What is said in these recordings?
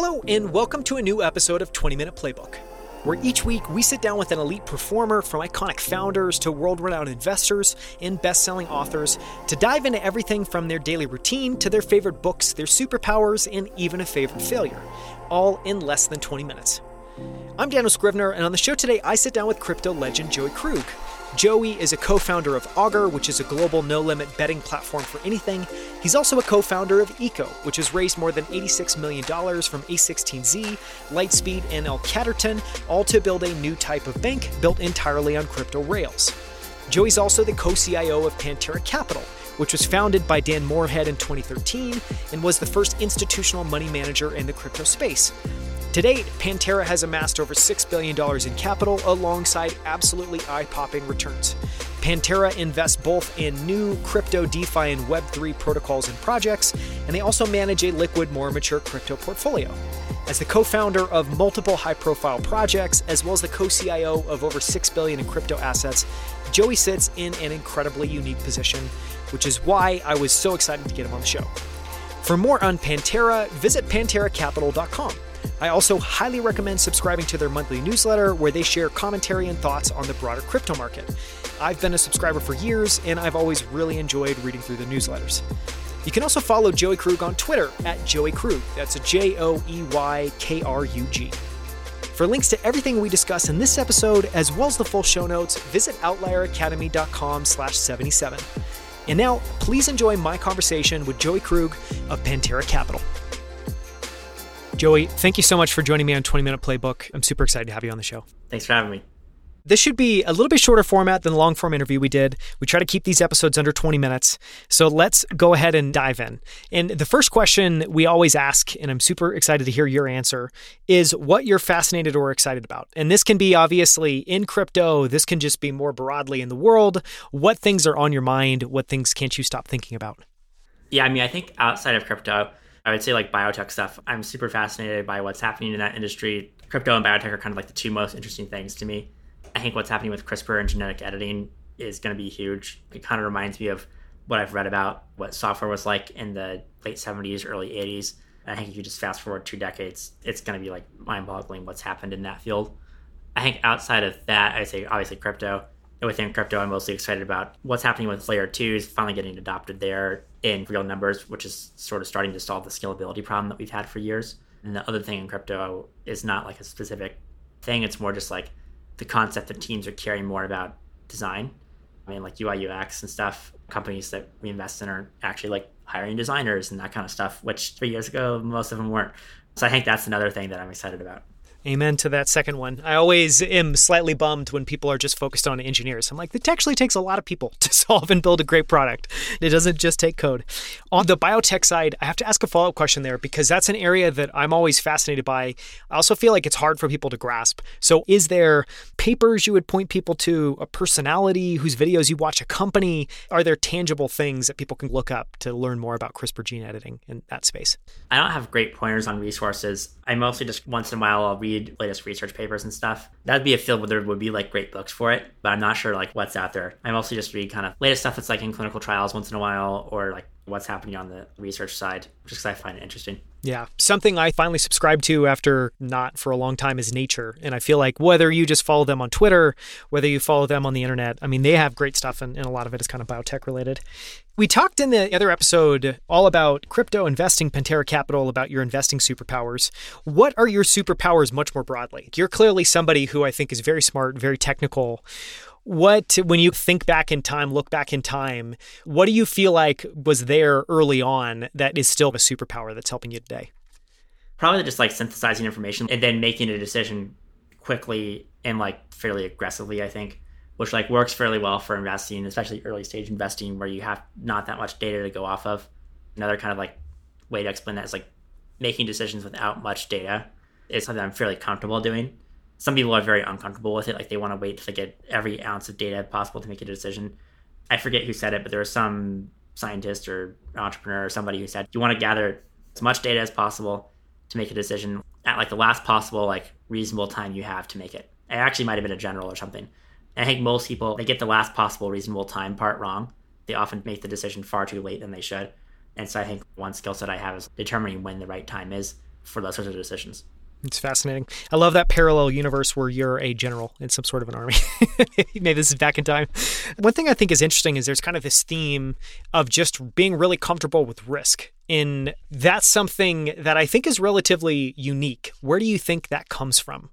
Hello, and welcome to a new episode of 20 Minute Playbook, where each week we sit down with an elite performer from iconic founders to world renowned investors and best selling authors to dive into everything from their daily routine to their favorite books, their superpowers, and even a favorite failure, all in less than 20 minutes. I'm Daniel Scrivner, and on the show today, I sit down with crypto legend Joey Krug. Joey is a co founder of Augur, which is a global no limit betting platform for anything. He's also a co founder of Eco, which has raised more than $86 million from A16Z, Lightspeed, and L Catterton, all to build a new type of bank built entirely on crypto rails. Joey's also the co CIO of Pantera Capital, which was founded by Dan Morehead in 2013 and was the first institutional money manager in the crypto space. To date, Pantera has amassed over $6 billion in capital alongside absolutely eye popping returns. Pantera invests both in new crypto, DeFi, and Web3 protocols and projects, and they also manage a liquid, more mature crypto portfolio. As the co founder of multiple high profile projects, as well as the co CIO of over 6 billion in crypto assets, Joey sits in an incredibly unique position, which is why I was so excited to get him on the show. For more on Pantera, visit PanteraCapital.com. I also highly recommend subscribing to their monthly newsletter where they share commentary and thoughts on the broader crypto market. I've been a subscriber for years and I've always really enjoyed reading through the newsletters. You can also follow Joey Krug on Twitter at Joey Krug. That's a J O E Y K R U G. For links to everything we discuss in this episode, as well as the full show notes, visit outlieracademy.com slash 77. And now, please enjoy my conversation with Joey Krug of Pantera Capital. Joey, thank you so much for joining me on 20 Minute Playbook. I'm super excited to have you on the show. Thanks for having me. This should be a little bit shorter format than the long form interview we did. We try to keep these episodes under 20 minutes. So let's go ahead and dive in. And the first question we always ask, and I'm super excited to hear your answer, is what you're fascinated or excited about. And this can be obviously in crypto, this can just be more broadly in the world. What things are on your mind? What things can't you stop thinking about? Yeah, I mean, I think outside of crypto, I would say like biotech stuff. I'm super fascinated by what's happening in that industry. Crypto and biotech are kind of like the two most interesting things to me. I think what's happening with CRISPR and genetic editing is going to be huge. It kind of reminds me of what I've read about what software was like in the late 70s, early 80s. I think if you just fast forward two decades, it's going to be like mind boggling what's happened in that field. I think outside of that, I'd say obviously crypto. Within crypto, I'm mostly excited about what's happening with layer twos, finally getting adopted there in real numbers, which is sort of starting to solve the scalability problem that we've had for years. And the other thing in crypto is not like a specific thing, it's more just like the concept that teams are caring more about design. I mean, like UI, UX and stuff. Companies that we invest in are actually like hiring designers and that kind of stuff, which three years ago, most of them weren't. So I think that's another thing that I'm excited about. Amen to that second one. I always am slightly bummed when people are just focused on engineers. I'm like, it actually takes a lot of people to solve and build a great product. It doesn't just take code. On the biotech side, I have to ask a follow up question there because that's an area that I'm always fascinated by. I also feel like it's hard for people to grasp. So, is there papers you would point people to, a personality whose videos you watch, a company? Are there tangible things that people can look up to learn more about CRISPR gene editing in that space? I don't have great pointers on resources. I mostly just once in a while I'll read read latest research papers and stuff. That'd be a field where there would be like great books for it, but I'm not sure like what's out there. I mostly just read kind of latest stuff that's like in clinical trials once in a while or like what's happening on the research side, just because I find it interesting. Yeah. Something I finally subscribed to after not for a long time is Nature. And I feel like whether you just follow them on Twitter, whether you follow them on the internet, I mean, they have great stuff and, and a lot of it is kind of biotech related. We talked in the other episode all about crypto investing, Pantera Capital, about your investing superpowers. What are your superpowers much more broadly? You're clearly somebody who I think is very smart, very technical what when you think back in time look back in time what do you feel like was there early on that is still a superpower that's helping you today? Probably just like synthesizing information and then making a decision quickly and like fairly aggressively i think which like works fairly well for investing especially early stage investing where you have not that much data to go off of. Another kind of like way to explain that is like making decisions without much data is something i'm fairly comfortable doing some people are very uncomfortable with it. Like they want to wait to get every ounce of data possible to make a decision. I forget who said it, but there was some scientist or entrepreneur or somebody who said you want to gather as much data as possible to make a decision at like the last possible like reasonable time you have to make it. It actually might have been a general or something. And I think most people they get the last possible reasonable time part wrong. They often make the decision far too late than they should. And so I think one skill set I have is determining when the right time is for those sorts of decisions. It's fascinating. I love that parallel universe where you're a general in some sort of an army. Maybe this is back in time. One thing I think is interesting is there's kind of this theme of just being really comfortable with risk. And that's something that I think is relatively unique. Where do you think that comes from?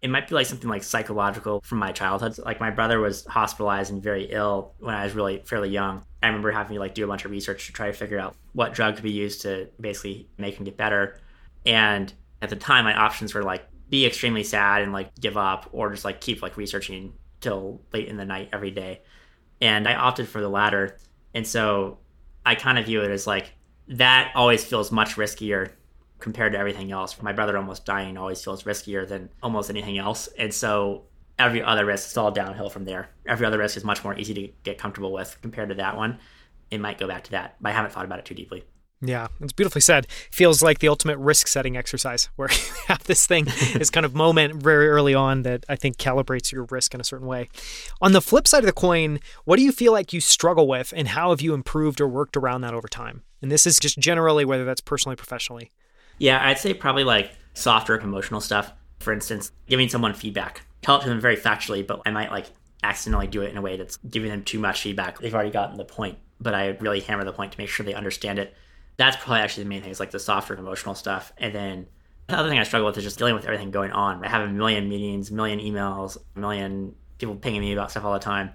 It might be like something like psychological from my childhood. Like my brother was hospitalized and very ill when I was really fairly young. I remember having to like do a bunch of research to try to figure out what drug could be used to basically make him get better. And at the time my options were like be extremely sad and like give up or just like keep like researching till late in the night every day. And i opted for the latter. And so i kind of view it as like that always feels much riskier compared to everything else. My brother almost dying always feels riskier than almost anything else. And so every other risk is all downhill from there. Every other risk is much more easy to get comfortable with compared to that one. It might go back to that but i haven't thought about it too deeply yeah, it's beautifully said. Feels like the ultimate risk setting exercise where you have this thing, this kind of moment very early on that I think calibrates your risk in a certain way. On the flip side of the coin, what do you feel like you struggle with and how have you improved or worked around that over time? And this is just generally whether that's personally professionally. Yeah, I'd say probably like softer emotional stuff. For instance, giving someone feedback. Tell it to them very factually, but I might like accidentally do it in a way that's giving them too much feedback. They've already gotten the point, but I really hammer the point to make sure they understand it that's probably actually the main thing is like the softer and emotional stuff. And then the other thing I struggle with is just dealing with everything going on. I have a million meetings, million emails, a million people pinging me about stuff all the time.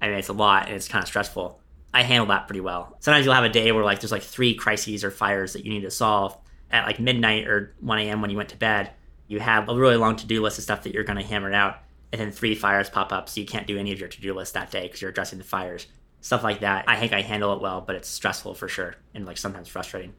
I mean, it's a lot and it's kind of stressful. I handle that pretty well. Sometimes you'll have a day where like there's like three crises or fires that you need to solve at like midnight or 1 a.m. when you went to bed. You have a really long to do list of stuff that you're going to hammer out, and then three fires pop up, so you can't do any of your to do list that day because you're addressing the fires stuff like that. I think I handle it well, but it's stressful for sure and like sometimes frustrating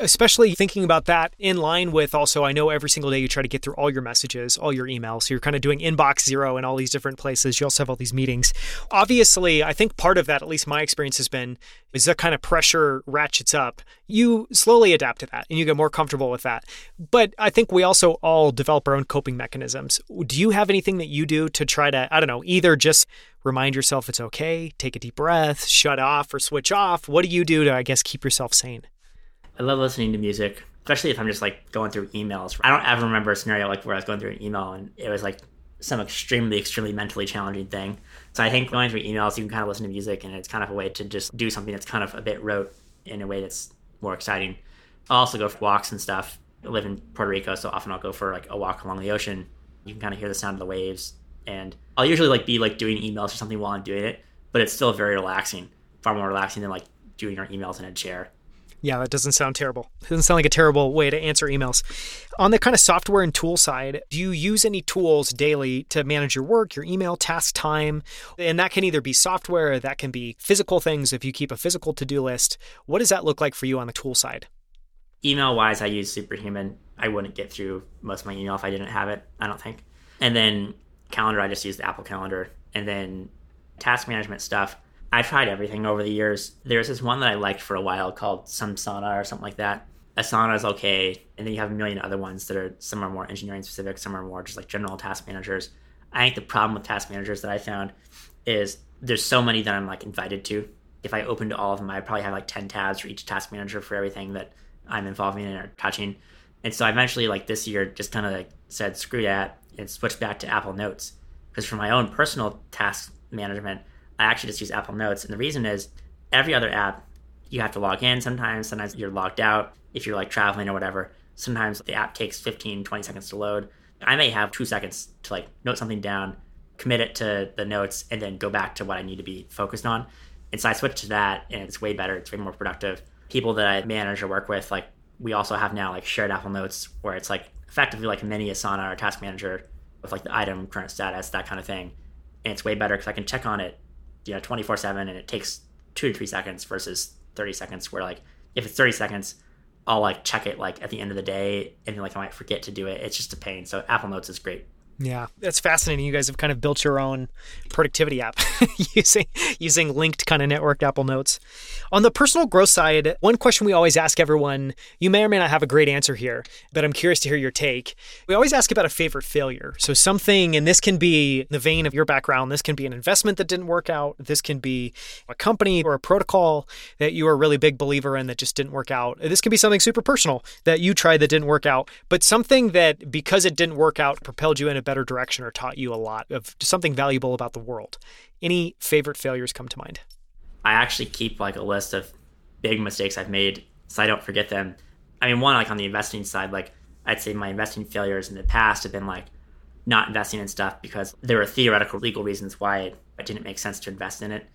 especially thinking about that in line with also i know every single day you try to get through all your messages all your emails. So you're kind of doing inbox zero in all these different places. You also have all these meetings. Obviously i think part of that at least my experience has been is that kind of pressure ratchets up. You slowly adapt to that and you get more comfortable with that. But i think we also all develop our own coping mechanisms. Do you have anything that you do to try to i don't know either just remind yourself it's okay take a deep breath shut off or switch off? What do you do to i guess keep yourself sane I love listening to music, especially if I'm just like going through emails. I don't ever remember a scenario like where I was going through an email and it was like some extremely, extremely mentally challenging thing. So I think going through emails, you can kind of listen to music and it's kind of a way to just do something that's kind of a bit rote in a way that's more exciting. I'll also go for walks and stuff. I live in Puerto Rico, so often I'll go for like a walk along the ocean. You can kind of hear the sound of the waves. And I'll usually like be like doing emails or something while I'm doing it, but it's still very relaxing, far more relaxing than like doing your emails in a chair. Yeah, that doesn't sound terrible. It doesn't sound like a terrible way to answer emails. On the kind of software and tool side, do you use any tools daily to manage your work, your email, task time? And that can either be software, that can be physical things if you keep a physical to do list. What does that look like for you on the tool side? Email wise, I use Superhuman. I wouldn't get through most of my email if I didn't have it, I don't think. And then calendar, I just use the Apple Calendar. And then task management stuff, I tried everything over the years. There's this one that I liked for a while called Samsana or something like that. Asana is okay, and then you have a million other ones that are some are more engineering specific, some are more just like general task managers. I think the problem with task managers that I found is there's so many that I'm like invited to. If I opened all of them, I'd probably have like 10 tabs for each task manager for everything that I'm involved in or touching. And so I eventually, like this year, just kind of like said, screw that and switched back to Apple Notes. Because for my own personal task management, I actually just use Apple Notes. And the reason is every other app, you have to log in sometimes. Sometimes you're logged out if you're like traveling or whatever. Sometimes the app takes 15, 20 seconds to load. I may have two seconds to like note something down, commit it to the notes, and then go back to what I need to be focused on. And so I switched to that, and it's way better. It's way more productive. People that I manage or work with, like we also have now like shared Apple Notes, where it's like effectively like mini Asana or task manager with like the item, current status, that kind of thing. And it's way better because I can check on it you know 24 7 and it takes two to three seconds versus 30 seconds where like if it's 30 seconds i'll like check it like at the end of the day and like i might forget to do it. It's just a pain. So apple notes is great Yeah, that's fascinating. You guys have kind of built your own productivity app using using linked kind of networked Apple Notes. On the personal growth side, one question we always ask everyone, you may or may not have a great answer here, but I'm curious to hear your take. We always ask about a favorite failure. So something, and this can be in the vein of your background, this can be an investment that didn't work out, this can be a company or a protocol that you are a really big believer in that just didn't work out. This can be something super personal that you tried that didn't work out, but something that because it didn't work out propelled you in a better direction or taught you a lot of something valuable about the world. Any favorite failures come to mind? I actually keep like a list of big mistakes I've made so I don't forget them. I mean, one, like on the investing side, like I'd say my investing failures in the past have been like not investing in stuff because there were theoretical legal reasons why it, didn't make sense to invest in it.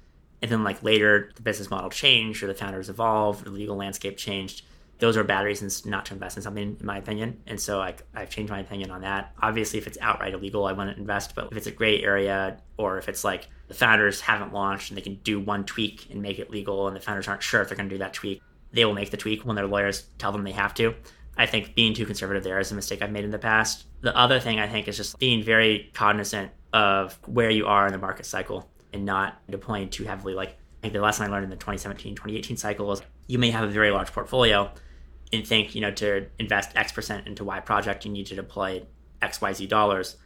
And then like later the business model changed or the founders evolved, the legal landscape changed those are bad reasons not to invest in something, in my opinion. And so like I've changed my opinion on that. Obviously, if it's outright illegal, I wouldn't invest. But if it's a gray area, or if it's like the founders haven't launched and they can do one tweak and make it legal, and the founders aren't sure if they're going to do that tweak, they will make the tweak when their lawyers tell them they have to. I think being too conservative there is a mistake I've made in the past. The other thing I think is just being very cognizant of where you are in the market cycle and not deploying too heavily. Like I think the lesson I learned in the 2017, 2018 cycle was you may have a very large portfolio, and think, you know, to invest X percent into Y project, you need to deploy X, Y, Z dollars.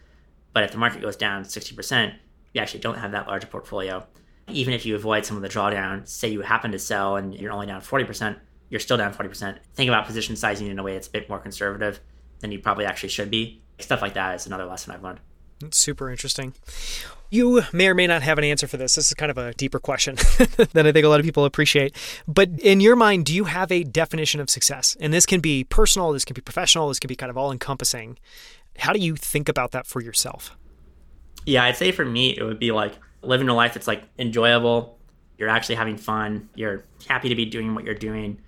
But if the market goes down 60%, you actually don't have that large a portfolio. Even if you avoid some of the drawdown, say you happen to sell and you're only down 40%, you're still down 40%. Think about position sizing in a way that's a bit more conservative than you probably actually should be. Stuff like that is another lesson I've learned. It's super interesting. You may or may not have an answer for this. This is kind of a deeper question that I think a lot of people appreciate. But in your mind, do you have a definition of success? And this can be personal, this can be professional, this can be kind of all encompassing. How do you think about that for yourself? Yeah, I'd say for me, it would be like living a life that's like enjoyable. You're actually having fun. You're happy to be doing what you're doing.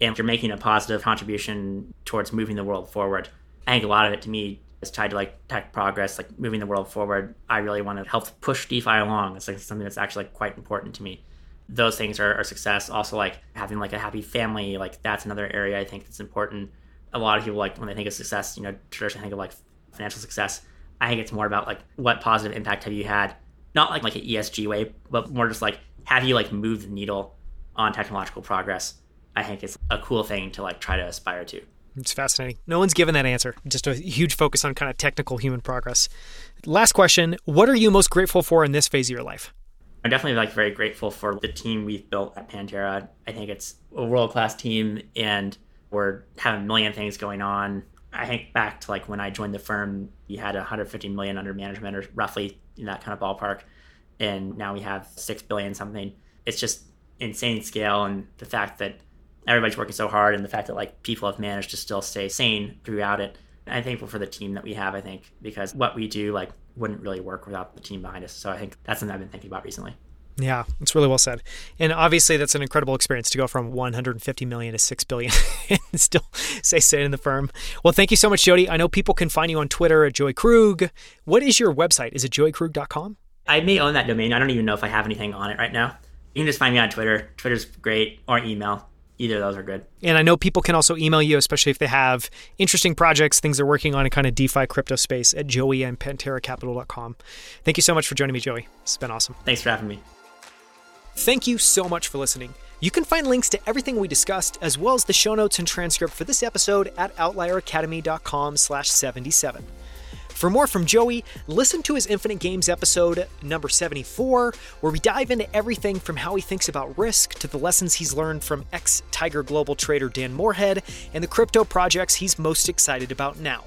And you're making a positive contribution towards moving the world forward. I think a lot of it to me is tied to like tech progress, like moving the world forward. I really want to help push DeFi along. It's like something that's actually like quite important to me. Those things are, are success. Also, like having like a happy family, like that's another area I think that's important. A lot of people like when they think of success, you know, traditionally think of like financial success. I think it's more about like what positive impact have you had, not like like an ESG way, but more just like have you like moved the needle on technological progress. I think it's a cool thing to like try to aspire to. It's fascinating. No one's given that answer. Just a huge focus on kind of technical human progress. Last question What are you most grateful for in this phase of your life? I'm definitely like very grateful for the team we've built at Pantera. I think it's a world class team and we're having a million things going on. I think back to like when I joined the firm, we had 150 million under management or roughly in that kind of ballpark. And now we have 6 billion something. It's just insane scale. And the fact that everybody's working so hard and the fact that like people have managed to still stay sane throughout it. I'm thankful for the team that we have, I think, because what we do like wouldn't really work without the team behind us. So I think that's something I've been thinking about recently. Yeah, it's really well said. And obviously that's an incredible experience to go from 150 million to 6 billion and still stay sane in the firm. Well, thank you so much, Jody. I know people can find you on Twitter at Joey Krug. What is your website? Is it joeykrug.com? I may own that domain. I don't even know if I have anything on it right now. You can just find me on Twitter. Twitter's great or email either of those are good. And I know people can also email you, especially if they have interesting projects, things they're working on in kind of DeFi crypto space at joey and panteracapital.com. Thank you so much for joining me, Joey. It's been awesome. Thanks for having me. Thank you so much for listening. You can find links to everything we discussed, as well as the show notes and transcript for this episode at outlieracademy.com slash 77. For more from Joey, listen to his Infinite Games episode number 74, where we dive into everything from how he thinks about risk to the lessons he's learned from ex Tiger Global trader Dan Morehead and the crypto projects he's most excited about now.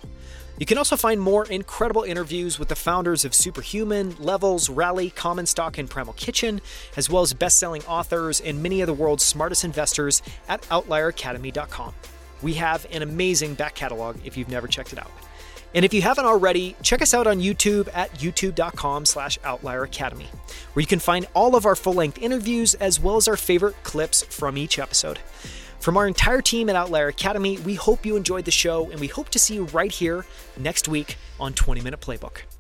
You can also find more incredible interviews with the founders of Superhuman, Levels, Rally, Common Stock, and Primal Kitchen, as well as best selling authors and many of the world's smartest investors at OutlierAcademy.com. We have an amazing back catalog if you've never checked it out. And if you haven't already, check us out on YouTube at youtube.com slash outlier academy, where you can find all of our full-length interviews as well as our favorite clips from each episode. From our entire team at Outlier Academy, we hope you enjoyed the show and we hope to see you right here next week on 20 Minute Playbook.